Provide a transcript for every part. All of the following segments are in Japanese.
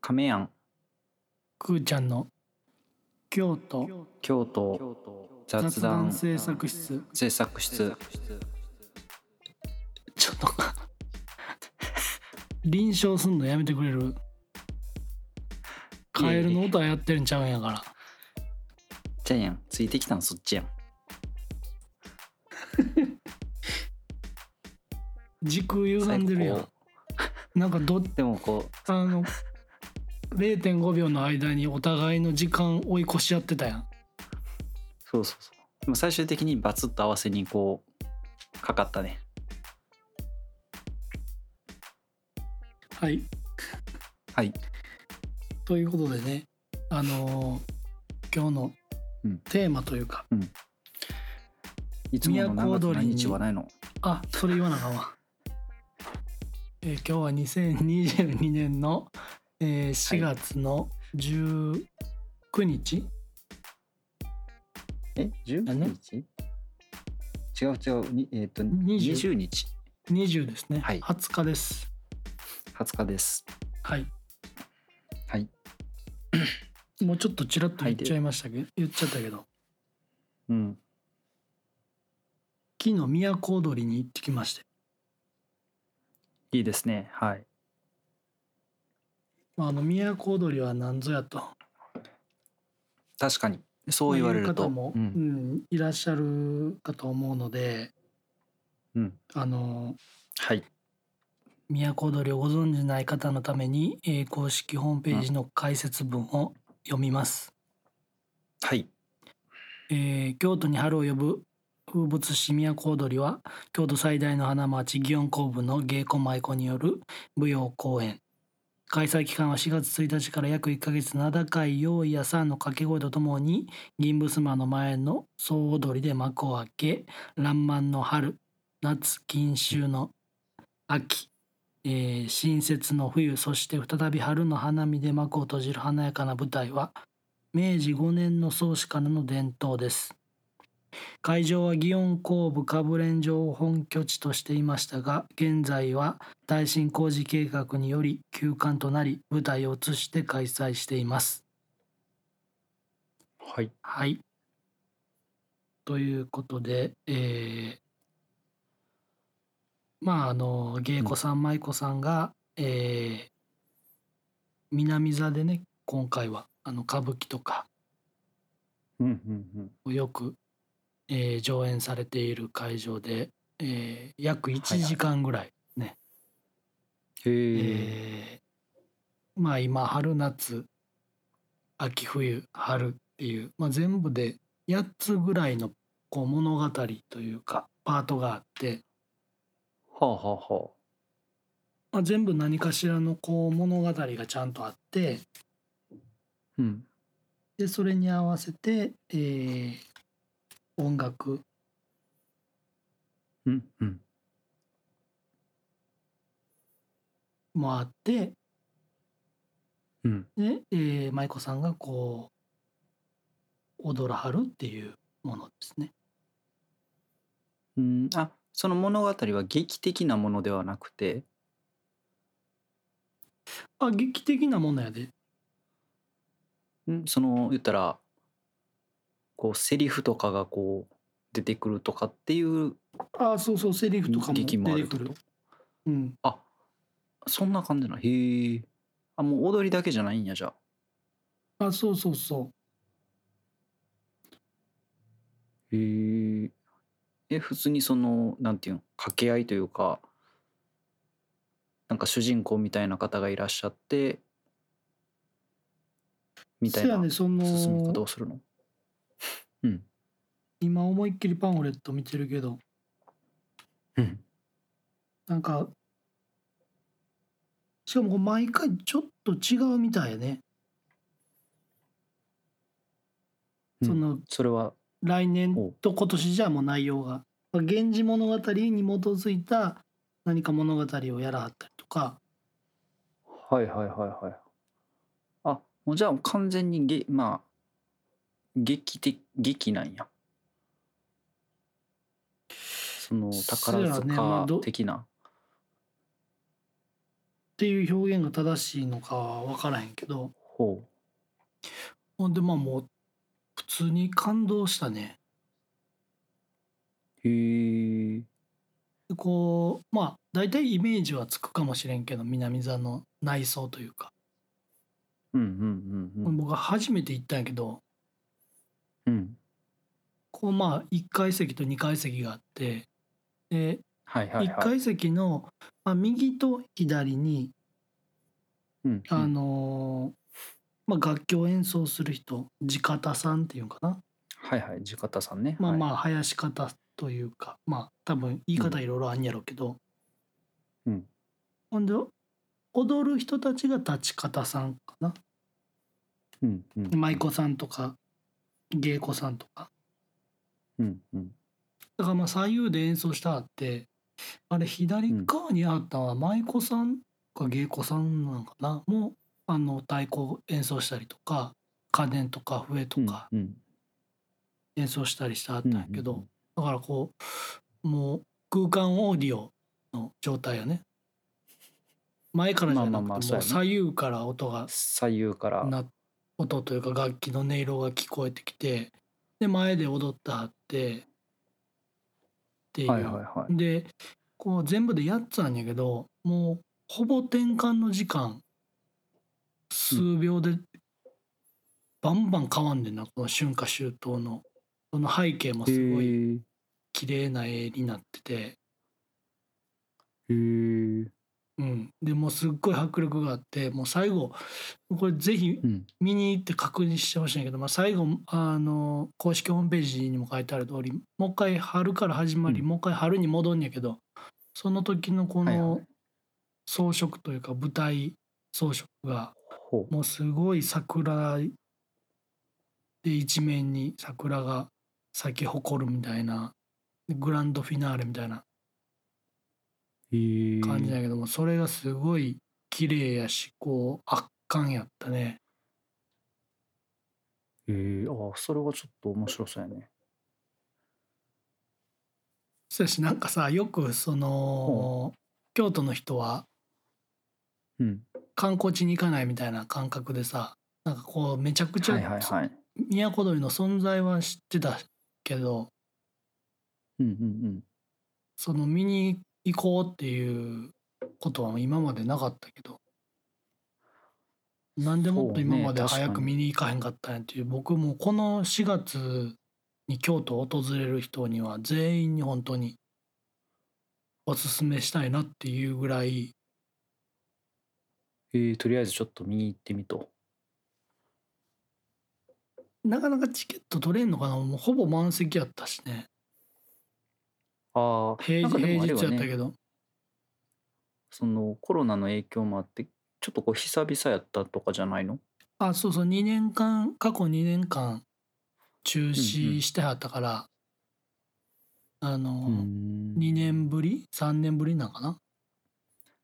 亀やん。くーちゃんの京都京都雑雑談談制作室。制作室。ちょっと 臨床すんのやめてくれる？カエルの音はやってるんちゃうんやから。じゃあやん。ついてきたんそっちやん。時空歪んでるやん。なんかどでもこう。あの0.5秒の間にお互いの時間追い越し合ってたやん。そうそうそう。でも最終的にバツッと合わせにこうかかったね。はい。はい。ということでねあのー今日のうん。テーマというか、いつもの何何日はないの？あそれ言わなあかんわ、えー今日は2022年の、えー4月の19日、え？19何日？違う違う。にえっ、と20 20日。20ですね、はい。20日です。20日です。はい。はい。もうちょっとちらっと言っちゃいましたけど、言っちゃったけど。うん。昨日都踊りに行ってきまして、いいですね。はいまあ、あの都踊りは何ぞやと。確かに。そう言われると、方も、ううんん、いらっしゃるかと思うので。うん、あのはい。都踊りをご存じない方のために、えー公式ホームページの解説文を読みます。はい。えー京都に春を呼ぶ風物詩都踊りは京都最大の花街祇園公部の芸妓舞妓による舞踊公演開催期間は4月1日から約1ヶ月名高い用意やさんの掛け声とともに銀襖の前の総踊りで幕を開け「らんまんの春」「夏金秋の秋」えー新雪の冬そして再び春の花見で幕を閉じる華やかな舞台は明治5年の創始からの伝統です。会場は祇園後部歌舞練場を本拠地としていましたが現在は耐震工事計画により休館となり舞台を移して開催しています。はい。はい。ということでえーまああの芸妓さん舞妓さんが、えー南座でね今回はあの歌舞伎とかうんうんうん。よく、えー上演されている会場で、えー約1はい時間ぐらいね、へええーまあ今春夏秋冬春っていう、まあ、全部で8つぐらいのこう物語というかパートがあって、はあはあはまあ、全部何かしらのこう物語がちゃんとあって。あうん。でそれに合わせて、えー音楽。うんうん。もあって。うん。で、えー舞妓さんがこう踊らはるっていうものですね。うんあその物語は劇的なものではなくて。あ劇的なものやで。んその言ったらこうセリフとかがこう出てくるとかっていうあそうそうセリフとかも出劇もあてくる。うん、あそんな感じなへえあもう踊りだけじゃないんやじゃあ。あそうそうそへええ普通にそのなんていうの？掛け合いというかなんか主人公みたいな方がいらっしゃってみう。たいな進み方のをするの？うん。今思いっきりパンフレット見てるけど。うん。なんかしかもこう毎回ちょっと違うみたいやね。うん。そのそれは。来年と今年じゃもう内容が「源氏物語」に基づいた何か物語をやらはったりとか。はいはいはいはい。あもうじゃあ完全にげまあ劇的劇なんや。その宝そうやね。まあ塚ど的な、っていう表現が正しいのかは分からへんけど。ほほんでまあもう普通に感動したね。う。へえ。でこうまあ大体イメージはつくかもしれんけど南座の内装というか、うんうんうんうん。僕は初めて行ったんやけどうん。こうまあ1階席と2階席があってで1はいはいはい。階席の、まあ、右と左に、うんあのーまあ、楽器を演奏する人地方さんっていうのかな？はいはい。地方さんね。まあまあ。あ林方というかまあ多分言い方いろいろあんやろうけど、うん。ほんで踊る人たちが立ち方さんかな？うんうん。舞妓さんとか芸妓さんとか。うんうん。だからまあ左右で演奏したあってあれ左側にあったのは舞妓さんか芸妓さんなのかな？もうあの太鼓演奏したりとか家電とか笛とかうん演奏したりしてあったうんんやけど、うんだからこうもう空間オーディオの状態よね。前からじゃなくてもう左右から音が左右から。な音というか楽器の音色が聞こえてきてで前で踊ってはってっていう、はいはいはい。でこう全部で8つあんやけどもうほぼ転換の時間数秒でバンバン変わんねんなこの春夏秋冬のその背景もへすごいえ。綺麗な絵になってて、へえ。うん、でもうすっごい迫力があってもう最後これぜひうん。見に行って確認してほしいんやけど、まあ、最後あの公式ホームページにも書いてある通りもう一回春から始まり、うんもう一回春に戻んやけどその時のこの装飾というか舞台装飾が。もうすごい桜で一面に桜が咲き誇るみたいなでグランドフィナーレみたいな。感じだけども、それがすごい綺麗やしこう圧巻やったね。へえ。ああ、それはちょっと面白そうやね。そうやしなんかさよくその京都の人はうん。観光地に行かないみたいな感覚でさなんかこうめちゃくちゃ、はいはいはい。都鳥の存在は知ってたけどうんうんその見に行こうっていうことは今までなかったけどなんでもっと今まで早く見に行かへんかったんやっていう僕もこの4月に京都を訪れる人には全員に本当におすすめしたいなっていうぐらいうん。えー、とりあえずちょっと見に行ってみと。なかなかチケット取れんのかなもうほぼ満席やったしねああ、平日なんかでもあれは平日やったけね、ど。そのコロナの影響もあって、ちょっとこう久々やったとかじゃないの？あそうそう2年間過去2年間中止してはったから、あの、うーん。2年ぶり？3年ぶりなんかな？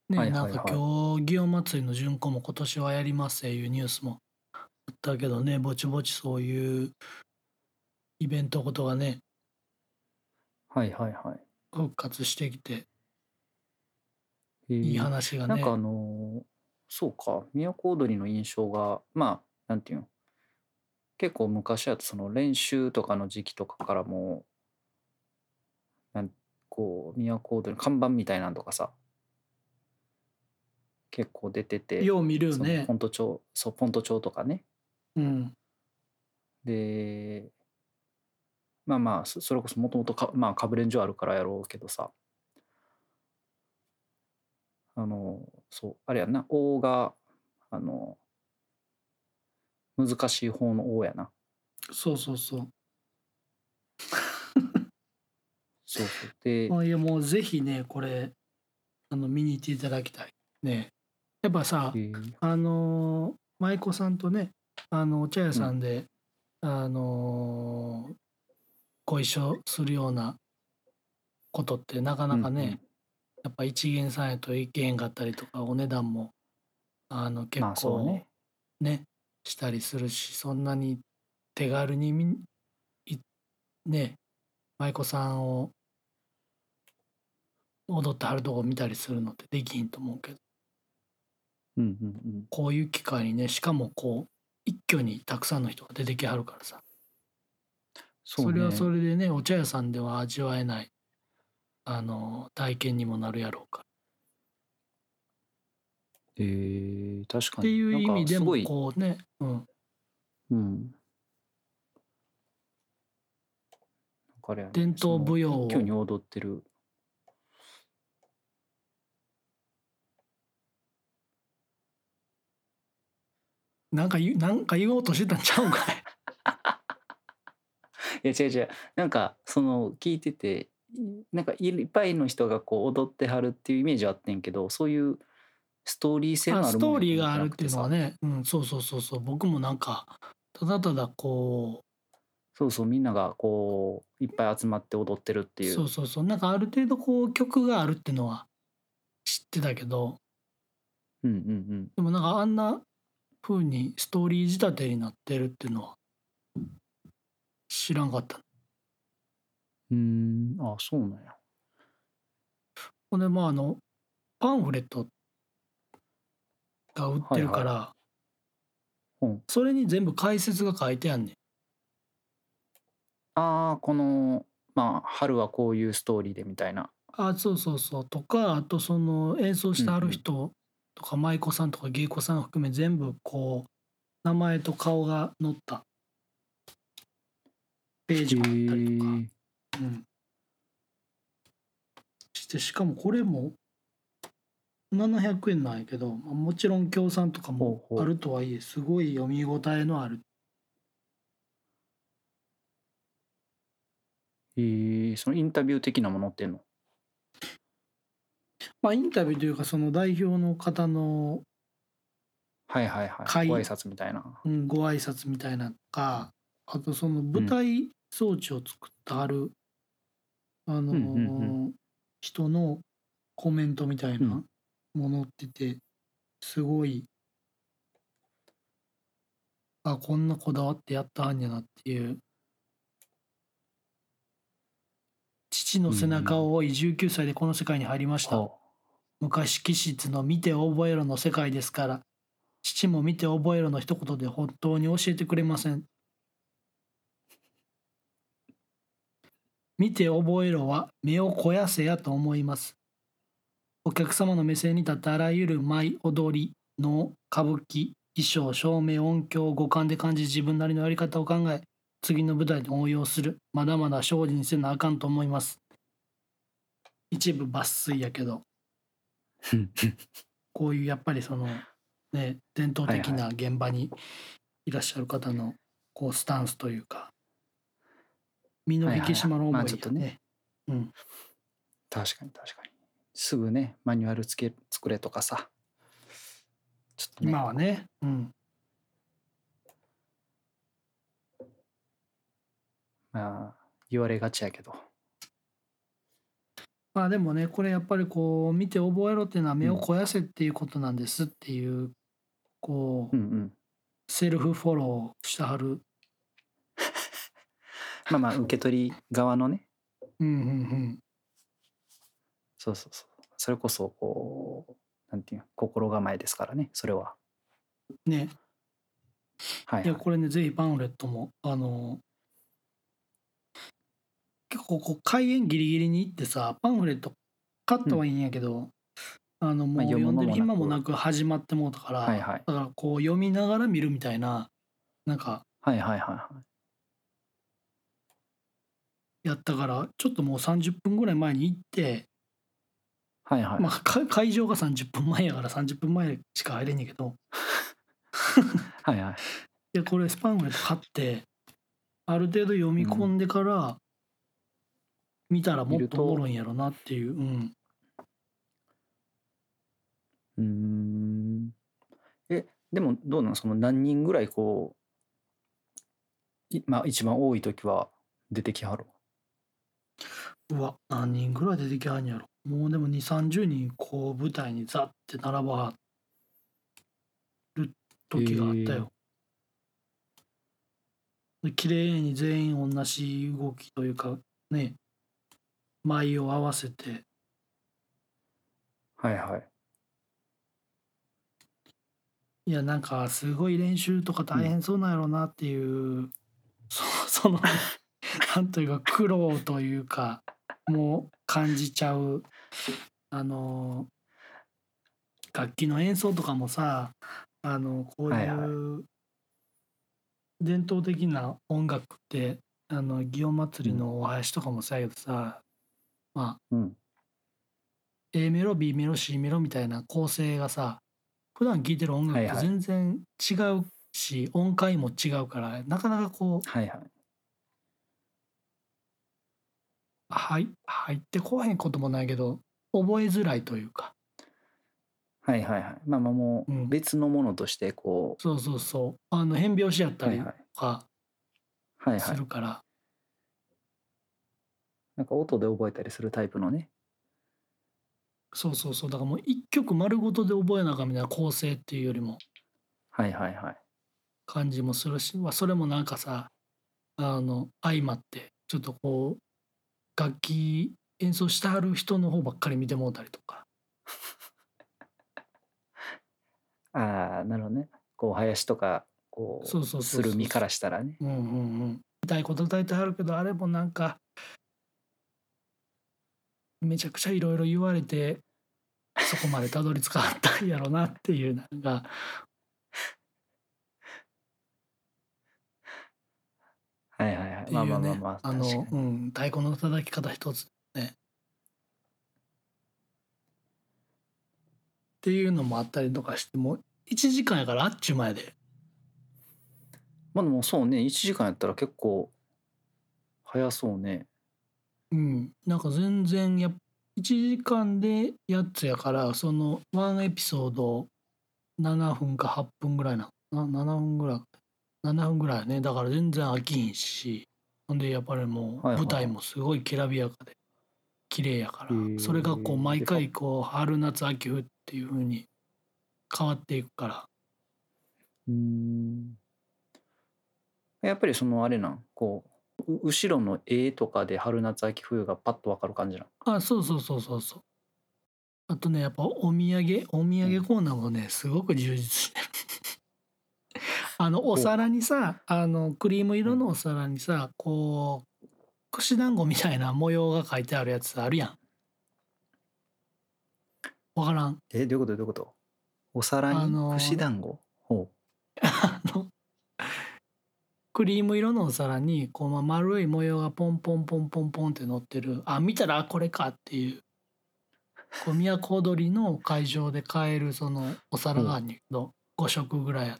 ね、はいはいはい。なんか今日祇園祭りの巡行も今年はやりますっていうニュースもあったけどねぼちぼちそういうイベントことがねはいはいはい。復活してきてえ。ーいい話がね、なんかあのーそうか。都踊りの印象がまあなんていうの？結構昔やとその練習とかの時期とかからもなんこう都踊りの看板みたいなのとかさ結構出ててよう見るよねポント町そうポント町とかね。うん。でまあまあそそれこそもともとかまあかぶれん所あるからやろうけどさ。あのそうあれやんな「王があの難しい方の「王やな。そうそうそう。そうそう。であいやもうぜひねこれあの見に行っていただきたい。ね。やっぱさえー。あのー舞妓さんとねあのお茶屋さんで、あのーご一緒するようなことってなかなかね、うんうん。やっぱ一元さんやといけへんかったりとかお値段もあの結まあそう構ね。ね,、したりするしそんなに手軽にみいね舞妓さんを踊ってはるとこ見たりするのってできひんと思うけど。うんうんうん。こういう機会にねしかもこう一挙にたくさんの人が出てきはるからさそそれはそれ。れでねお茶屋さんでは味わえないあの体験にもなるやろうからえー、確かに。っていう意味でもこうね、うん、うん。伝統舞踊をに踊ってる。なんかなんか言おうとしてたんちゃうんかいいや違う違う。なんかその聞いてて、なんかいっぱいの人がこう踊ってはるっていうイメージはあってんけど、そういうストーリー性のあるあストーリーもがあるっていうのはね。ね、うん、そうそうそうそう僕もなんかただただこそうそう、みんながこう、いっぱい集まって踊ってるってういう。そうそうそうなんかある程度こう曲があるっていうのは知ってたけどうんうんうん。でもなんかあんな風にストーリー仕立てになってるっていうのは知らんかった。うーん、あ、そうなんや。ほんでまああのパンフレットが売ってるから、はいうん。それに全部解説が書いてあんねん。ああ、この、まあ、春はこういうストーリーでみたいな。あそうそうそう。とかあとその演奏してはる人とか舞妓さんとか芸妓さん含め全部こう名前と顔が載ったページもあったりとか、へーうん、してしかもこれも700円なんやけど、まあ、もちろん協賛とかもあるとはいえすごい読み応えのある。えー、そのインタビュー的なものっていうの？まあインタビューというかその代表の方の、はいはいはい。会ご挨拶みたいな。うん、ご挨拶みたいなのかあとその舞台装置を作ってある、あのーうんうん人のコメントみたいなものっててすごいあこんなこだわってやったはんやなっていう。父の背中を追い19歳でこの世界に入りました、ほ昔気質の見て覚えろの世界ですから父も見て覚えろの一言で本当に教えてくれません見て覚えろは目を肥やせやと思います。お客様の目線に立ってあらゆる舞踊りの歌舞伎衣装照明音響を五感で感じ自分なりのやり方を考え次の舞台で応用するまだまだ精進せなあかんと思います。一部抜粋やけど。う。こういうやっぱりそのね伝統的はいな現場にいらっしゃる方のこうスタンスというか身の引き締まる思いはいはいはいまあちょっとね。うん確かに確かに。すぐね、マニュアルつけ作れとかさ。ちょっとね。今はねうんまあ、言われがちやけど。まあでもねこれやっぱりこう見て覚えろっていうのは目を肥やせっていうことなんですっていうこううんうん。セルフフォローしてはるまあまあ、受け取り側のね。うんうんうんそうそうそう。それこそ、こう、なんていうの心構えですからね、それは。ねはい、はい。いやこれねぜひパンフレットもあの結構こう開演ギリギリに行ってさパンフレット買ったはいいんやけど、あのもうまあ読読んでるむ間もなく暇もなく始まってもうたから、はいはい。だからこう読みながら見るみたいななんかはいはいはいはい。やったからちょっともう30分ぐらい前に行って、はいはい。まあ、か会場が30分前やから30分前しか入れんねんけど はいはい。いやこれスパンフレット買ってある程度読み込んでから見たらもっとおもろいんやろなっていう、うん、うーん。え、でもどうなのその何人ぐらいこう、いまあ一番多い時は出てきはる？うわ何人ぐらい出てきはんやろもうでも2 3 0人こう舞台にザッて並ばる時があったよ。で綺麗に全員同じ動きというかね舞を合わせてはいはい。いやなんかすごい練習とか大変そうなんやろうなっていう、そその なんというか苦労というかもう感じちゃうあの楽器の演奏とかもさあのこうはいはいいう伝統的な音楽ってあの祇園祭りのお囃子とかもそうやけどさ、まあうん。A メロ B メロ C メロみたいな構成がさ普段聴いてる音楽とはいはい全然違うし、音階も違うからなかなかこうはいはい。はい入ってこへんこともないけど覚えづらいというかはいはいはい。まあまあもう別のものとしてこそうそうそうあの変拍子やっう、たりとはいはい。かはいはい。するから、なんか音で覚えたりするタイプのね。そうそうそうだからもう一曲丸ごとで覚えなあかんみたいな構成っていうよりもはいはいはい。感じもするし、まあ、それもなんかさあの相まってちょっとこう楽器演奏してはる人の方ばっかり見てもうたりとか ああ、なるほどね。こう、林とか、こう、そうそうする身からしたらね。うんうんうん痛いこと叩いてはるけどあれもなんかめちゃくちゃいろいろ言われてそこまでたどり着かはったんやろなっていうなんかはいはいはい。まあまあまあまあ。あのうん太鼓の叩き方一つねっていうのもあったりとかしてもう1時間やからあっちゅう前でまあでもそうね、1時間やったら結構、早そうね。うんなんか全然やっ1時間でやつやからその1エピソード7分か8分ぐらいなな？7分ぐらい7分ぐらいやねだから全然飽きんしほんでやっぱりもうはいはい。舞台もすごいきらびやかで綺麗やからへーそれがこう毎回こう春夏秋冬っていう風に変わっていくから。うーん。やっぱりそのあれなん、こう、う後ろの絵とかで春夏秋冬がパッとわかる感じなん？あそうそうそうそうそう。あとねやっぱお土産お土産コーナーもねすごく充実してるあのお皿にさあのクリーム色のお皿にさこう串団子みたいな模様が書いてあるやつあるやん。わからん。え、どういうこと？どういうこと？お皿にあのー串団子、ほ あのクリーム色のお皿にこうま丸い模様がポンポンポンポンポンって乗ってるあ見たらあこれかっていうこう都踊りの会場で買えるそのお皿があんねんけど5色ぐらいあっ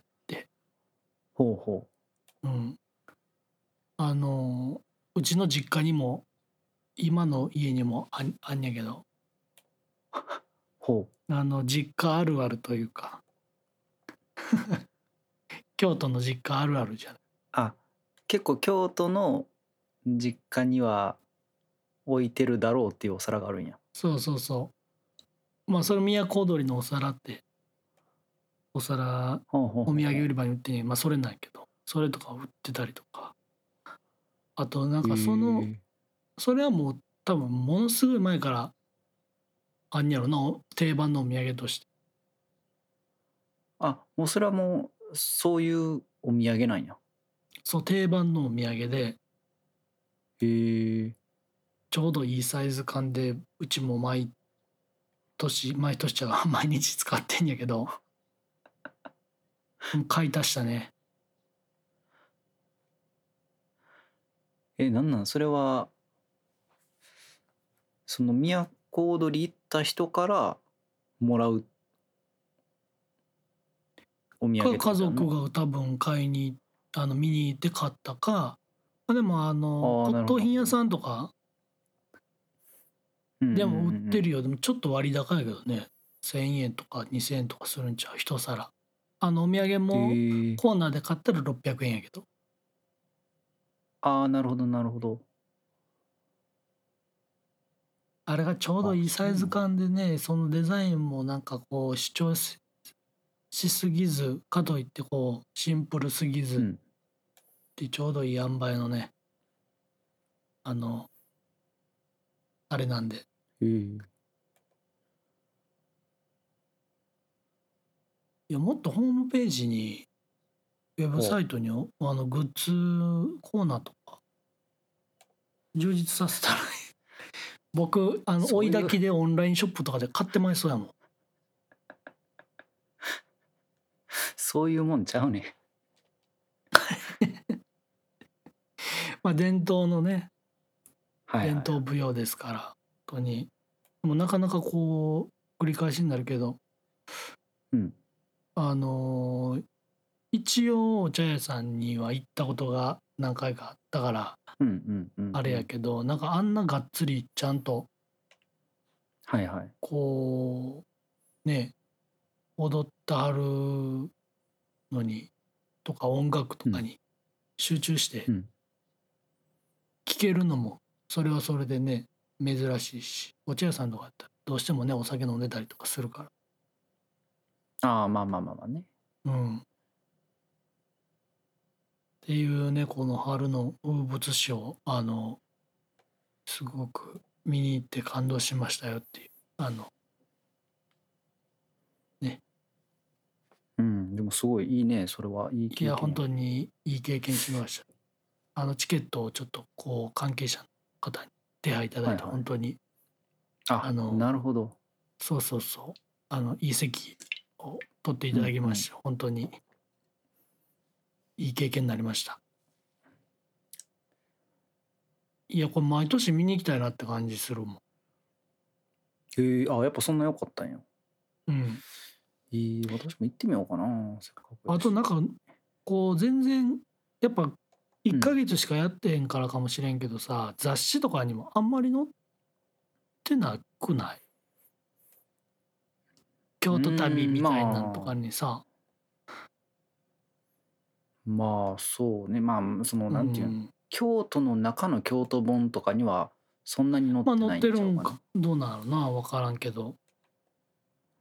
ほうほう。ん。あのうちの実家にも今の家にもあんあんねんけど。う。ほあの実家あるあるというか。京都の実家あるあるじゃない。あ結構京都の実家には置いてるだろうっていうお皿があるんや。そうそうそう。まあそれ都踊りのお皿ってお皿お土産売り場に売ってねまあそれなんやけどそれとか売ってたりとか。あとなんかそのそれはもう多分ものすごい前からあんやろなお定番のお土産として。あもうそれはもうそういうお土産なんや。そう定番のお土産で。へえちょうどいいサイズ感でうちも毎年毎年じゃ 毎日使ってんやけど買い足したね。えなんなん？それはその都踊り行った人からもらうお土産家族が多分買いにあの見に行って買ったか。あでもあの骨董品屋さんとか。でも売ってるよ。でもちょっと割高やけどね。1,000円とか2,000円とかするんちゃう？一皿あのお土産もコーナーで買ったら600円やけど。ああなるほどなるほど。あれがちょうどいいサイズ感でねそのデザインもなんかこう主張ししすぎずかといってこうシンプルすぎずっうん。てちょうどいい塩梅のねあのあれなんで。へえいやもっとホームページにウェブサイトにおあのグッズコーナーとか充実させたら 僕あの追い焚きでオンラインショップとかで買ってまいそうやもん。そういうもんちゃうね。まあ伝統のねはい、はい、伝統舞踊ですから本当に。でもなかなかこう繰り返しになるけどうんあのー一応お茶屋さんには行ったことが何回かあったからうんうんうんうん。あれやけどなんかあんながっつりちゃんとはいはい。こうね踊ってはるのにとか音楽とかに集中してうん。聴けるのもそれはそれでね珍しいしお茶屋さんとかやったらどうしてもねお酒飲んでたりとかするかああまあまあまあまあね。らうん。っていうねこの春の風物詩をあのすごく見に行って感動しましたよっていうあのうんでもすごいいいねそれは。いい経験。いや本当にいい経験しました。あのチケットをちょっとこう関係者の方に手配いただいてはいはい。本当に。ああのなるほど。そうそうそう。あのいい席を取っていただきまして、本当に。いい経験になりました。いやこれ毎年見に行きたいなって感じするもん。へえあやっぱそんな良かったんや。うん。えー、私も行ってみようかなせっかくあとなんかこう全然やっぱ1ヶ月しかやってへんからかもしれんけどさ、雑誌とかにもあんまり載ってなくない？京都旅みたいなんとかにさ、まあそうね。まあそのなんていうの、ん。京都の中の京都本とかにはそんなに載ってまあ載ってないんちゃうかな、るんか。どうなるな。分からんけど。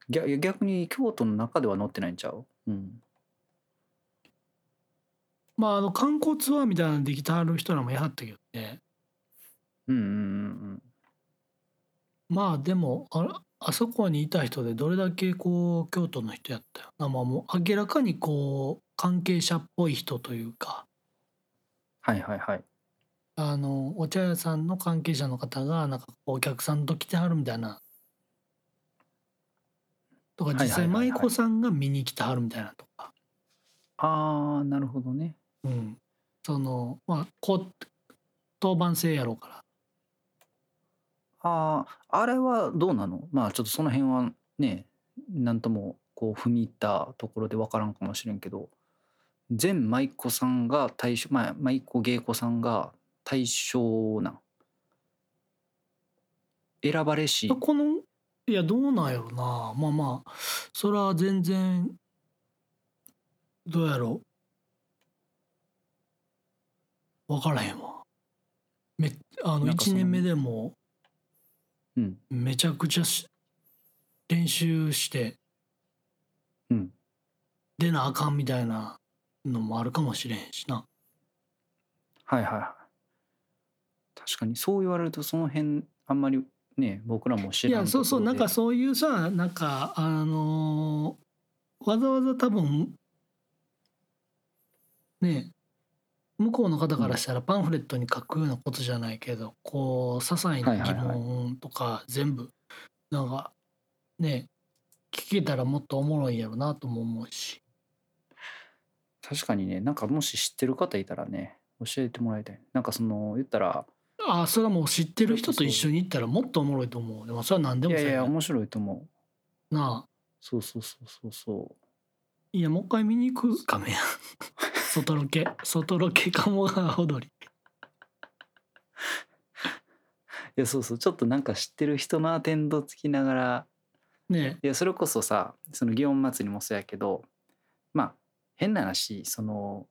逆逆に京都の中では載ってないんちゃう？うん。まああの観光ツアーみたいなのできてはる人らもやはったけどね。うんうんうん。まあでもあらあそこにいた人でどれだけこう京都の人やったよ。なまあもう明らかにこう関係者っぽい人というか。はいはいはい。あのお茶屋さんの関係者の方がなんかこうお客さんと来てはるみたいな。とかはいはい実際はいはい。舞妓さんが見に来てはるみたいなとか、ああなるほどね。うん、そのまあこう当番制やろうからあああれはどうなの？まあちょっとその辺はねなんともこう踏み入ったところで分からんかもしれんけど全舞妓さんが対象まあ舞妓芸妓さんが対象なん？選ばれし。このいやどうなんやろな。まあまあそれは全然どうやろう。分からへんわ。めあの1なんかその年目でもうん。めちゃくちゃし練習してうん。出なあかんみたいなのもあるかもしれへんしな。はいはいはい。確かにそう言われるとその辺あんまりね僕らも知いらんやそうそうなんかそういうさなんかあのーわざわざ多分ね向こうの方からしたらパンフレットに書くようなことじゃないけど、こう些細な疑問とか全部なんかね聞けたらもっとおもろいんやろなとも思うし。確かにねなんかもし知ってる方いたらね教えてもらいたい。なんかその言ったらああそれはもう知ってる人と一緒に行ったらもっとおもろいと思う。でもそれは何でいもそうややいや面白いと思う。なあ。そうそうそうそうそう。いやもう一回見に行くかめや外ロケ。外ロケ鴨川踊り。いやそうそう。ちょっとなんか知ってる人のアテンドつきながら。ねいやそれこそさその祇園祭りもそうやけどまあ変な話その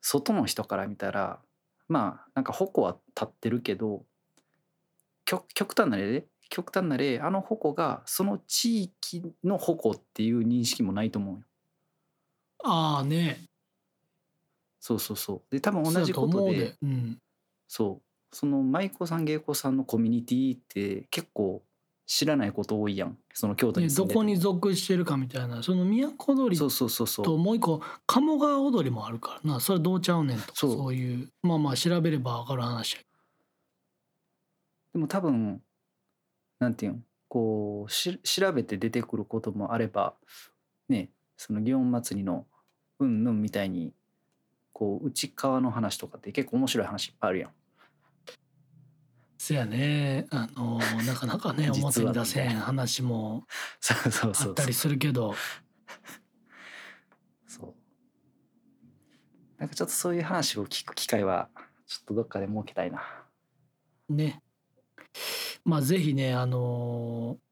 外の人から見たらまあなんか矛は立ってるけど極極端な例で極端な例あの矛がその地域の矛っていう認識もないと思うよ。ああねそうそうそう。で多分同じことで。そううん。そう。その舞妓さん芸妓さんのコミュニティって結構知らないこと多いやん。その京都にどこに属してるかみたいな。その都通り。そうそうそうそう。ともう一個鴨川踊りもあるからな。それどうちゃうねんとかそう。いう。まあまあ調べれば分かる話や。でも多分なんていうん？こうし調べて出てくることもあればねその祇園祭りのうんぬんみたいにこう内側の話とかって結構面白い話いっぱいあるやん。せやね。あの なかなかね表に出せへん話も あったりするけど。そう。なんかちょっとそういう話を聞く機会はちょっとどっかで設けたいな。ね。まあぜひねあのい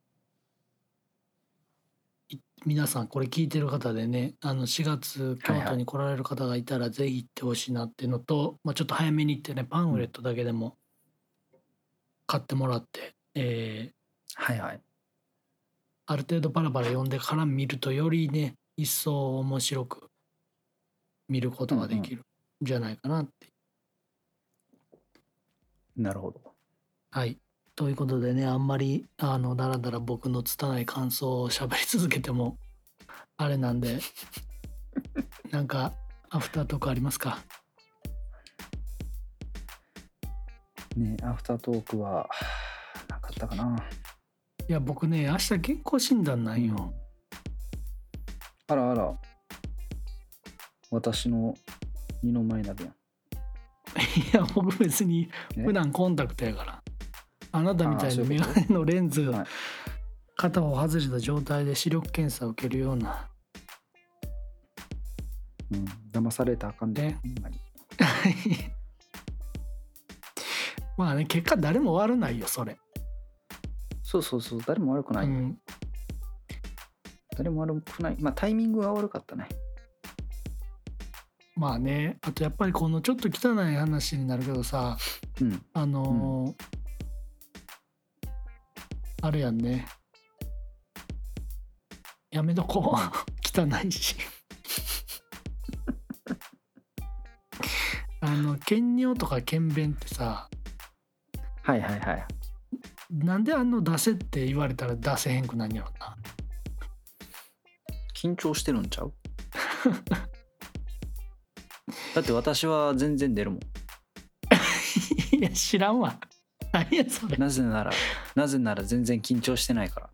皆さんこれ聞いてる方でねあの4月京都に来られる方がいたらぜひ行ってほしいなっていうのと、まあ、ちょっと早めに行ってねパンフレットだけでも買ってもらって、えーはいはい。ある程度パラパラ読んでから見るとよりね一層面白く見ることができるんじゃないかなって。なるほど。はい。ということでねあんまりあのだらだら僕の拙い感想を喋り続けてもあれなんで なんかアフタートークありますか？ねアフタートークはなかったかな。いや僕ね明日健康診断なんよ。あらあら。私の二の舞鍋やん。いや僕別にえ？普段コンタクトやからあなたみたいあーそういうことに眼鏡のレンズがはい片方外れた状態で視力検査を受けるようなうん、騙されたらあかんで、ね まあね結果誰も悪ないよそれ、そうそうそう、誰も悪くない。うん、誰も悪くない。まあタイミングが悪かったね。まあねあとやっぱりこのちょっと汚い話になるけどさうん。あのーあれやんね。やめとこう。汚いし。あの検尿とか検便ってさはいはいはい。なんであの出せって言われたら出せへんくなんやろな。緊張してるんちゃう？だって私は全然出るもん。いや知らんわ。何やそれ。なぜなら、なぜなら全然緊張してないから。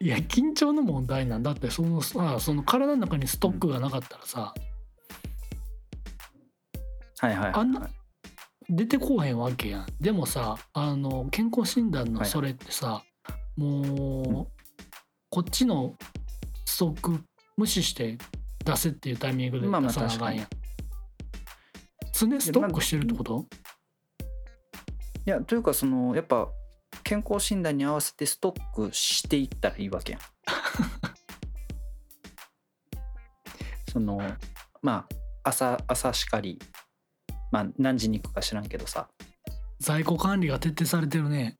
いや緊張の問題なんだ。ってそのさその体の中にストックがなかったらさ、はいはいはい、あんな出てこうへんわけやん。でもさあの健康診断のそれってさ、もうこっちのストック無視して出せっていうタイミングで出さなあかんやん、常ストックしてるってこと？いやというかそのやっぱ健康診断に合わせてストックしていったらいいわけやん。そのまあ朝朝しかりまあ何時に行くか知らんけどさ。在庫管理が徹底されてるね。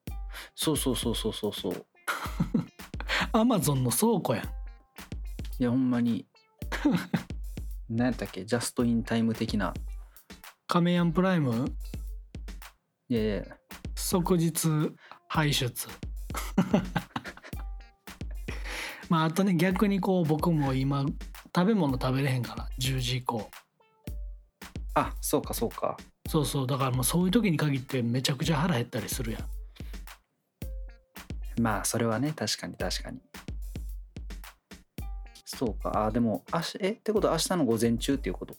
そうそうそうそうそうそう。アマゾンの倉庫やん。いやほんまに。何やったっけ？ジャストインタイム的な。亀ヤンプライム？いやいや。即日排出。まああとね逆にこう僕も今食べ物食べれへんから10時以降。あそうかそうか。そうそう。だからもうそういう時に限ってめちゃくちゃ腹減ったりするやん。まあそれはね確かに確かに。そうか。あでも明日えってことは明日の午前中っていうこと？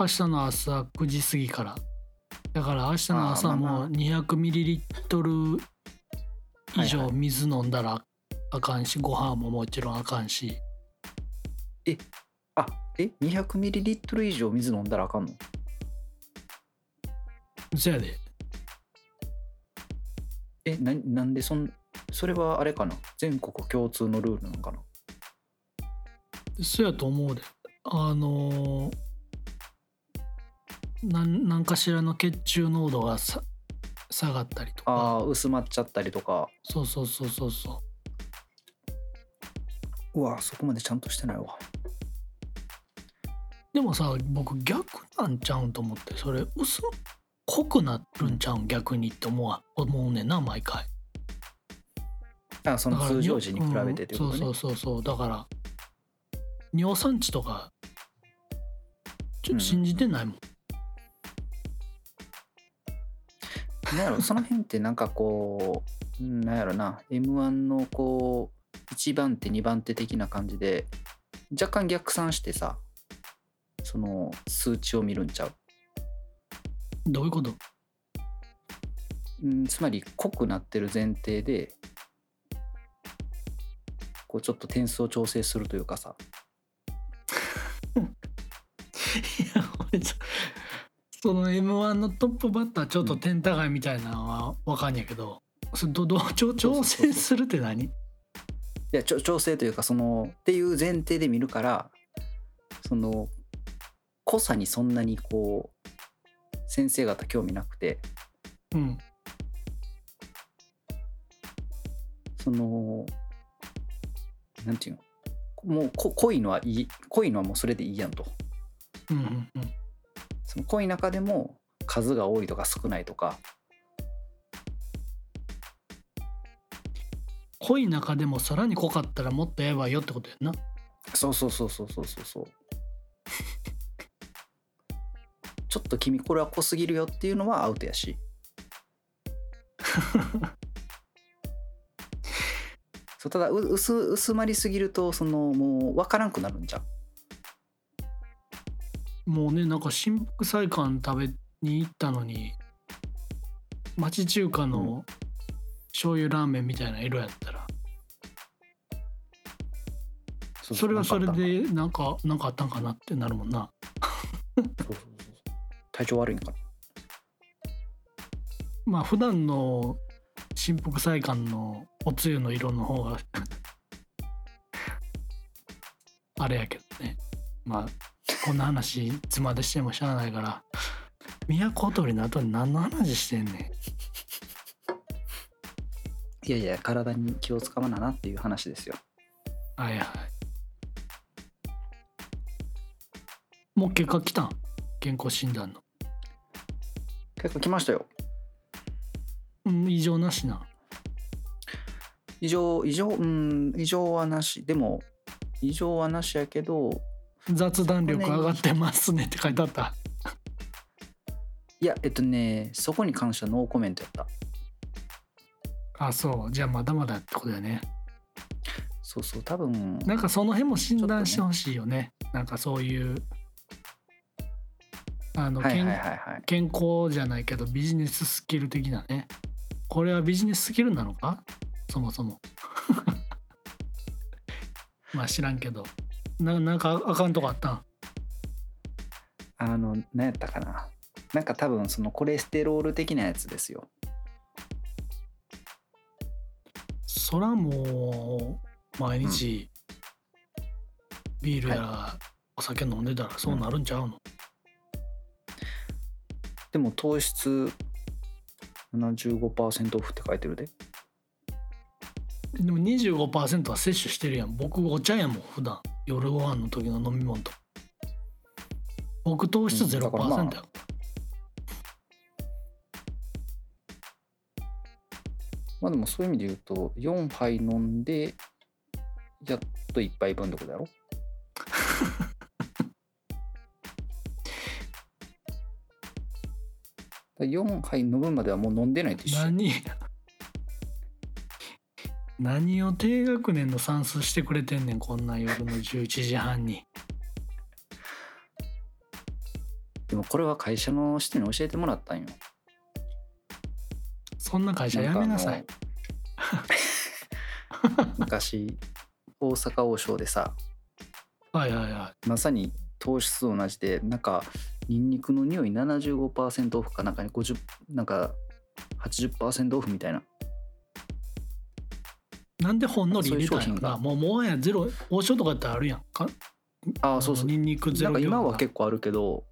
明日の朝9時過ぎからだから明日の朝もあーまあまあ。200ミリリットル以上水飲んだらあかんしご飯ももちろんあかんし。あえ200ミリリットル以上水飲んだらあかんの？そやで。えななんでそんそれはあれかな？全国共通のルールなのかな？そやと思うで。あのーなんなんかしらの血中濃度がさ下がったりとか。あー薄まっちゃったりとか。そうそうそうそうそう。うわそこまでちゃんとしてないわ。でもさ僕逆なんちゃうんと思ってそれ薄濃くなるんちゃうん逆にって思うわ思うねんな毎回。あそのだから通常時に比べてってことね、うんそうそうそうそう。だから尿酸値とかちょっと信じてないもん、なんやろその辺ってなんかこううんなんやろな m 1のこう1番手2番手的な感じで若干逆算してさその数値を見るんちゃう、どういうこと？うん、つまり濃くなってる前提でこうちょっと点数を調整するというかさ。いや俺ちょその m 1のトップバッターちょっと点高いみたいなのは分かんやけど、それどどう調調整するって何？いやちょ調整というかそのっていう前提で見るからその濃さにそんなにこう先生方興味なくて。うん。そのなんていうの？もうこ濃いのはいい濃いのはもうそれでいいやんと。うんうんうんその濃い中でも数が多いとか少ないとか。濃い中でもさらに濃かったらもっとやばいよってことやんな。そうそうそうそうそうそうそう。ちょっと君これは濃すぎるよっていうのはアウトやし。そうただう薄薄まりすぎるとそのもう分からんくなるんじゃんもうねなんか新福菜館食べに行ったのに町中華うの醤油ラーメンみたいな色やったら、そうそれはそれでなんかな。んかあったんかなってなるもんな。体調悪いんかな。まあ普段の新福菜館のおつゆの色の方が あれやけどね。まあこんな話いつまでしてもしゃあないから。都鳥の後に何の話してんねいやいや体に気を使わななっていう話ですよ。んはいはい。もう結果来たん？健康診断の。結構来ましたよ。うん異常なしな。異常異常うん異常はなし。でも異常はなしやけど雑談力上がってますねって書いてあった。いやえっとねそこに関してはノーコメントやった。あそう。じゃあまだまだってことだよね。そうそう多分。なんかその辺も診断してほしいよね。なんかそういうあの、はいはい健はいはい。健康じゃないけどビジネススキル的なね。これはビジネススキルなのか？そもそも。まあ知らんけどななんかあかんとこあったん？あの何やったかな。なんか多分そのコレステロール的なやつですよ。そらもう毎日ビールやお酒飲んでたらそうなるんちゃうの、でも糖質75%オフって書いてるででも25%は摂取してるやん。僕お茶やもん普段。夜ご飯の時の飲み物と。僕糖質0%うんまあ。や、まあでもそういう意味で言うと4杯飲んでやっと1杯分ってことやろ？だ4杯飲むまではもう飲んでないと一緒。何？何を低学年の算数してくれてんねんこんな夜の11時半に。でもこれは会社の人に教えてもらったんよ。そんな会社辞めなさい。昔大阪王将でさはいはいはまさに糖質と同じでなんかニンニクの匂い75%オフかなんかに50なんか80%オフみたいな。いなんでほんのり入れたんやろな。もうもはやゼロ王将とかやったらあるやん。か？ああそうそう。ニンニクゼなんか今は結構あるけど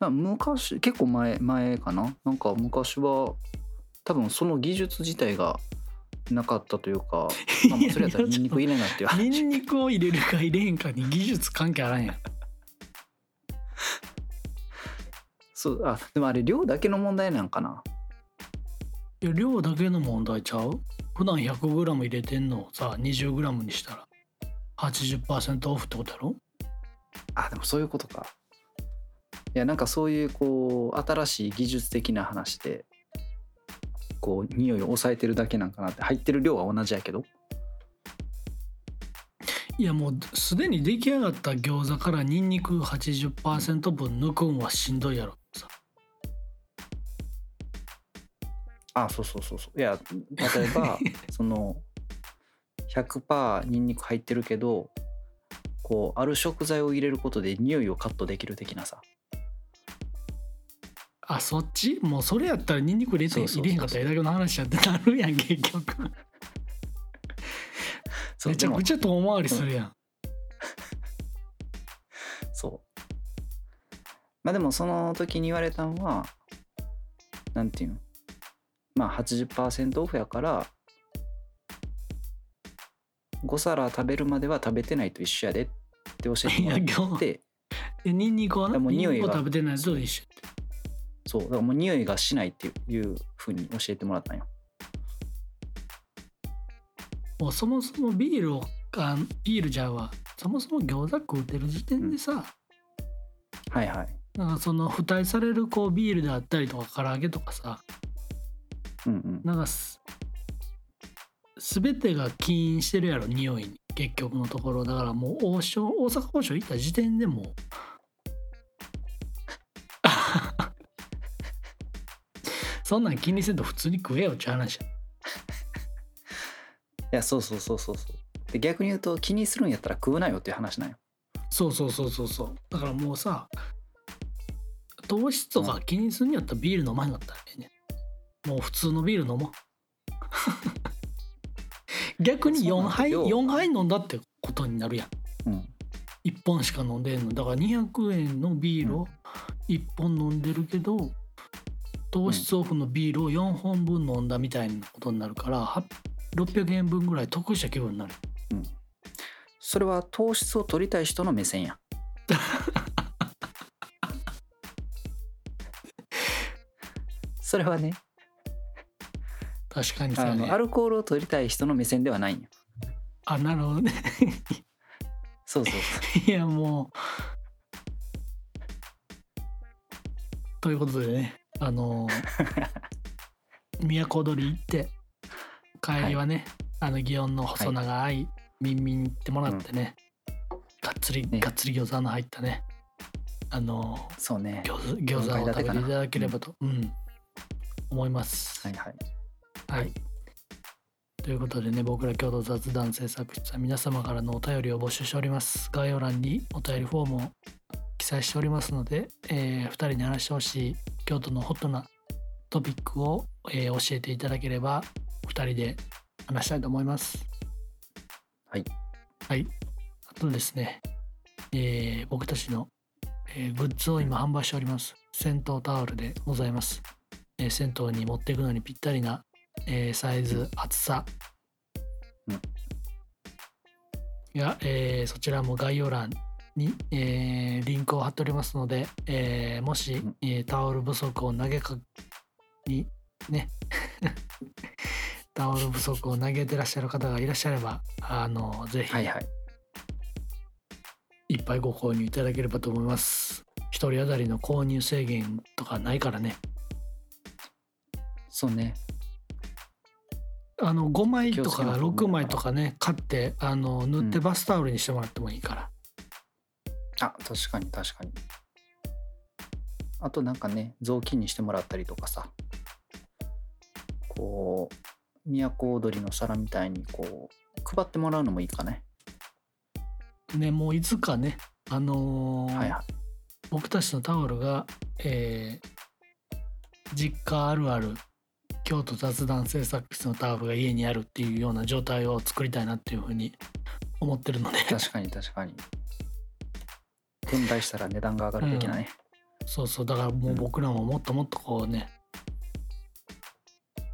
まあ昔結構前前かな？なんか昔は多分その技術自体がなかったというか、まあ、まあそれやったらニンニク入れなっていう話。ニンニクを入れるか入れへんかに技術関係あらんやん。そうあでもあれ量だけの問題なんかな？いや量だけの問題ちゃう？普段 100g 入れてんのをさ 20g にしたら80%オフってことやろ？あでもそういうことか。いやなんかそういうこう新しい技術的な話でこう匂いを抑えてるだけなんかなって。入ってる量は同じやけど。いやもうすでに出来上がった餃子からニンニク80%分抜くんはしんどいやろさあそうそうそうそう。いや例えば その100%ニンニク入ってるけどこうある食材を入れることで匂いをカットできる的なさ。あそっち？もうそれやったらニンニク入れて入れへんかったらええだけの話やってなるやん結局。めちゃくちゃ遠回りするやん。そう。まあでもその時に言われたんはなんていうの？まあ80%オフやから5皿食べるまでは食べてないと一緒やでって教えてもらって。でニンニクはな？でもニンニ匂いが。食べてないと一緒そうだからもう匂いがしないっていうふうに教えてもらったんよ。もうそもそもビールをあビールじゃうわ。そもそも餃子食うてる時点でさ、はいはい。なんかその付帯されるこうビールであったりとか唐揚げとかさうんうんなんかす全てが起因してるやろ匂いに結局のところ。だからもう王将大阪王将行った時点でもう。そんなん気にせんと普通に食えよって話や。いやそうそうそうそうそう。で逆に言うと気にするんやったら食うなよっていう話なんよ。そうそうそうそうそう。だからもうさ糖質とか気にするんやったらビール飲まへんかったらええねんもう普通のビール飲もう。逆に4杯そうなんだよ4杯飲んだってことになるやん。うん。1本しか飲んでんの。だから200円のビールを1本飲んでるけど糖質オフのビールを4本分飲んだみたいなことになるからは600円分ぐらい得した気分になる。それは糖質を取りたい人の目線や。それはね確かにそうやね。あのアルコールを取りたい人の目線ではないんよあなるほどね。そうそう。そ いやもう。ということでねあの都踊り行って帰りはね、あの祇園の細長いミンミン行ってもらってね、がっつり、ね。がっつり餃子の入ったねあのうそうね。餃子餃子を食べていただければと、うん。思います。はいはいはい。ということでね、僕ら共同雑談制作室は皆様からのお便りを募集しております。概要欄にお便りフォームを記載しておりますので、えー、2人に話してほしい京都のホットなトピックを、えー教えていただければ、2人で話したいと思います。はい。はい。あとですね、えー僕たちの、えーグッズを今販売しております。銭湯タオルでございます。えー銭湯に持っていくのにぴったりな、えーサイズ、厚さ。うんいや、えーそちらも概要欄に、えーリンクを貼っておりますので、えーもし、うんえータオル不足を投げかにね タオル不足を嘆いてらっしゃる方がいらっしゃればあのぜひはいはいいっぱいご購入いただければと思います。一人当たりの購入制限とかないからね。そうねあの5枚とか気をつけなきゃ6枚とかね買ってあの塗ってうん。バスタオルにしてもらってもいいから。あ確かに確かに。あとなんかね雑巾にしてもらったりとかさ。こう都踊りの皿みたいにこう配ってもらうのもいいかね。ねもういつかねあのーはいはい。僕たちのタオルが、えー実家あるある京都雑談制作室のタオルが家にあるっていうような状態を作りたいなっていうふうに思ってるので。確かに確かに。転売したら値段が上がるべきなね、そうそう。だからもう僕らももっともっとこうね。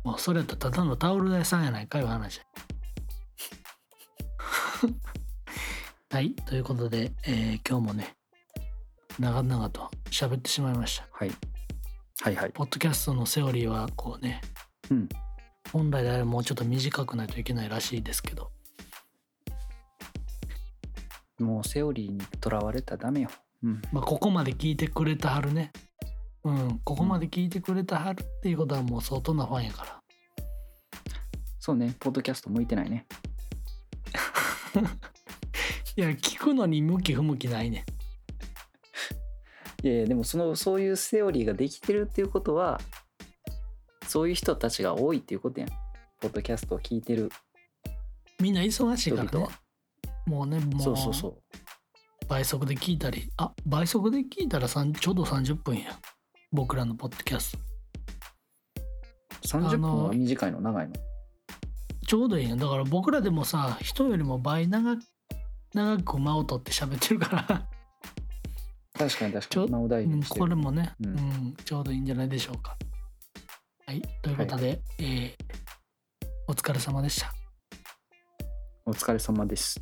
もうそれやったらただのタオル屋さんやないかいう話 はい。ということで、えー今日もね長々と喋ってしまいました。はいはいはいポッドキャストのセオリーはこうねうん本来であればもうちょっと短くないといけないらしいですけどもうセオリーにとらわれたらダメよ。うん。まあここまで聞いてくれたはるねうんここまで聞いてくれたはるっていうことはもう相当なファンやからそうね、ポッドキャスト向いてないね。いや聞くのに向き不向きないねいやいや、でもその、そういうセオリーができてるっていうことは、そういう人たちが多いっていうことやん。ポッドキャストを聞いてる。みんな忙しいからね。もうねもう。そうそうそう。倍速で聞いたり。あ倍速で聞いたらちょうど30分や。僕らのポッドキャスト。30分は短いの？長いの？ちょうどいいねだから僕らでもさ人よりも倍長長く間を取って喋ってるから確かに確ちょかに。間を大事うんにしてる。これもね、ううんんちょうどいいんじゃないでしょうかはいということで、えーお疲れ様でしたお疲れ様です。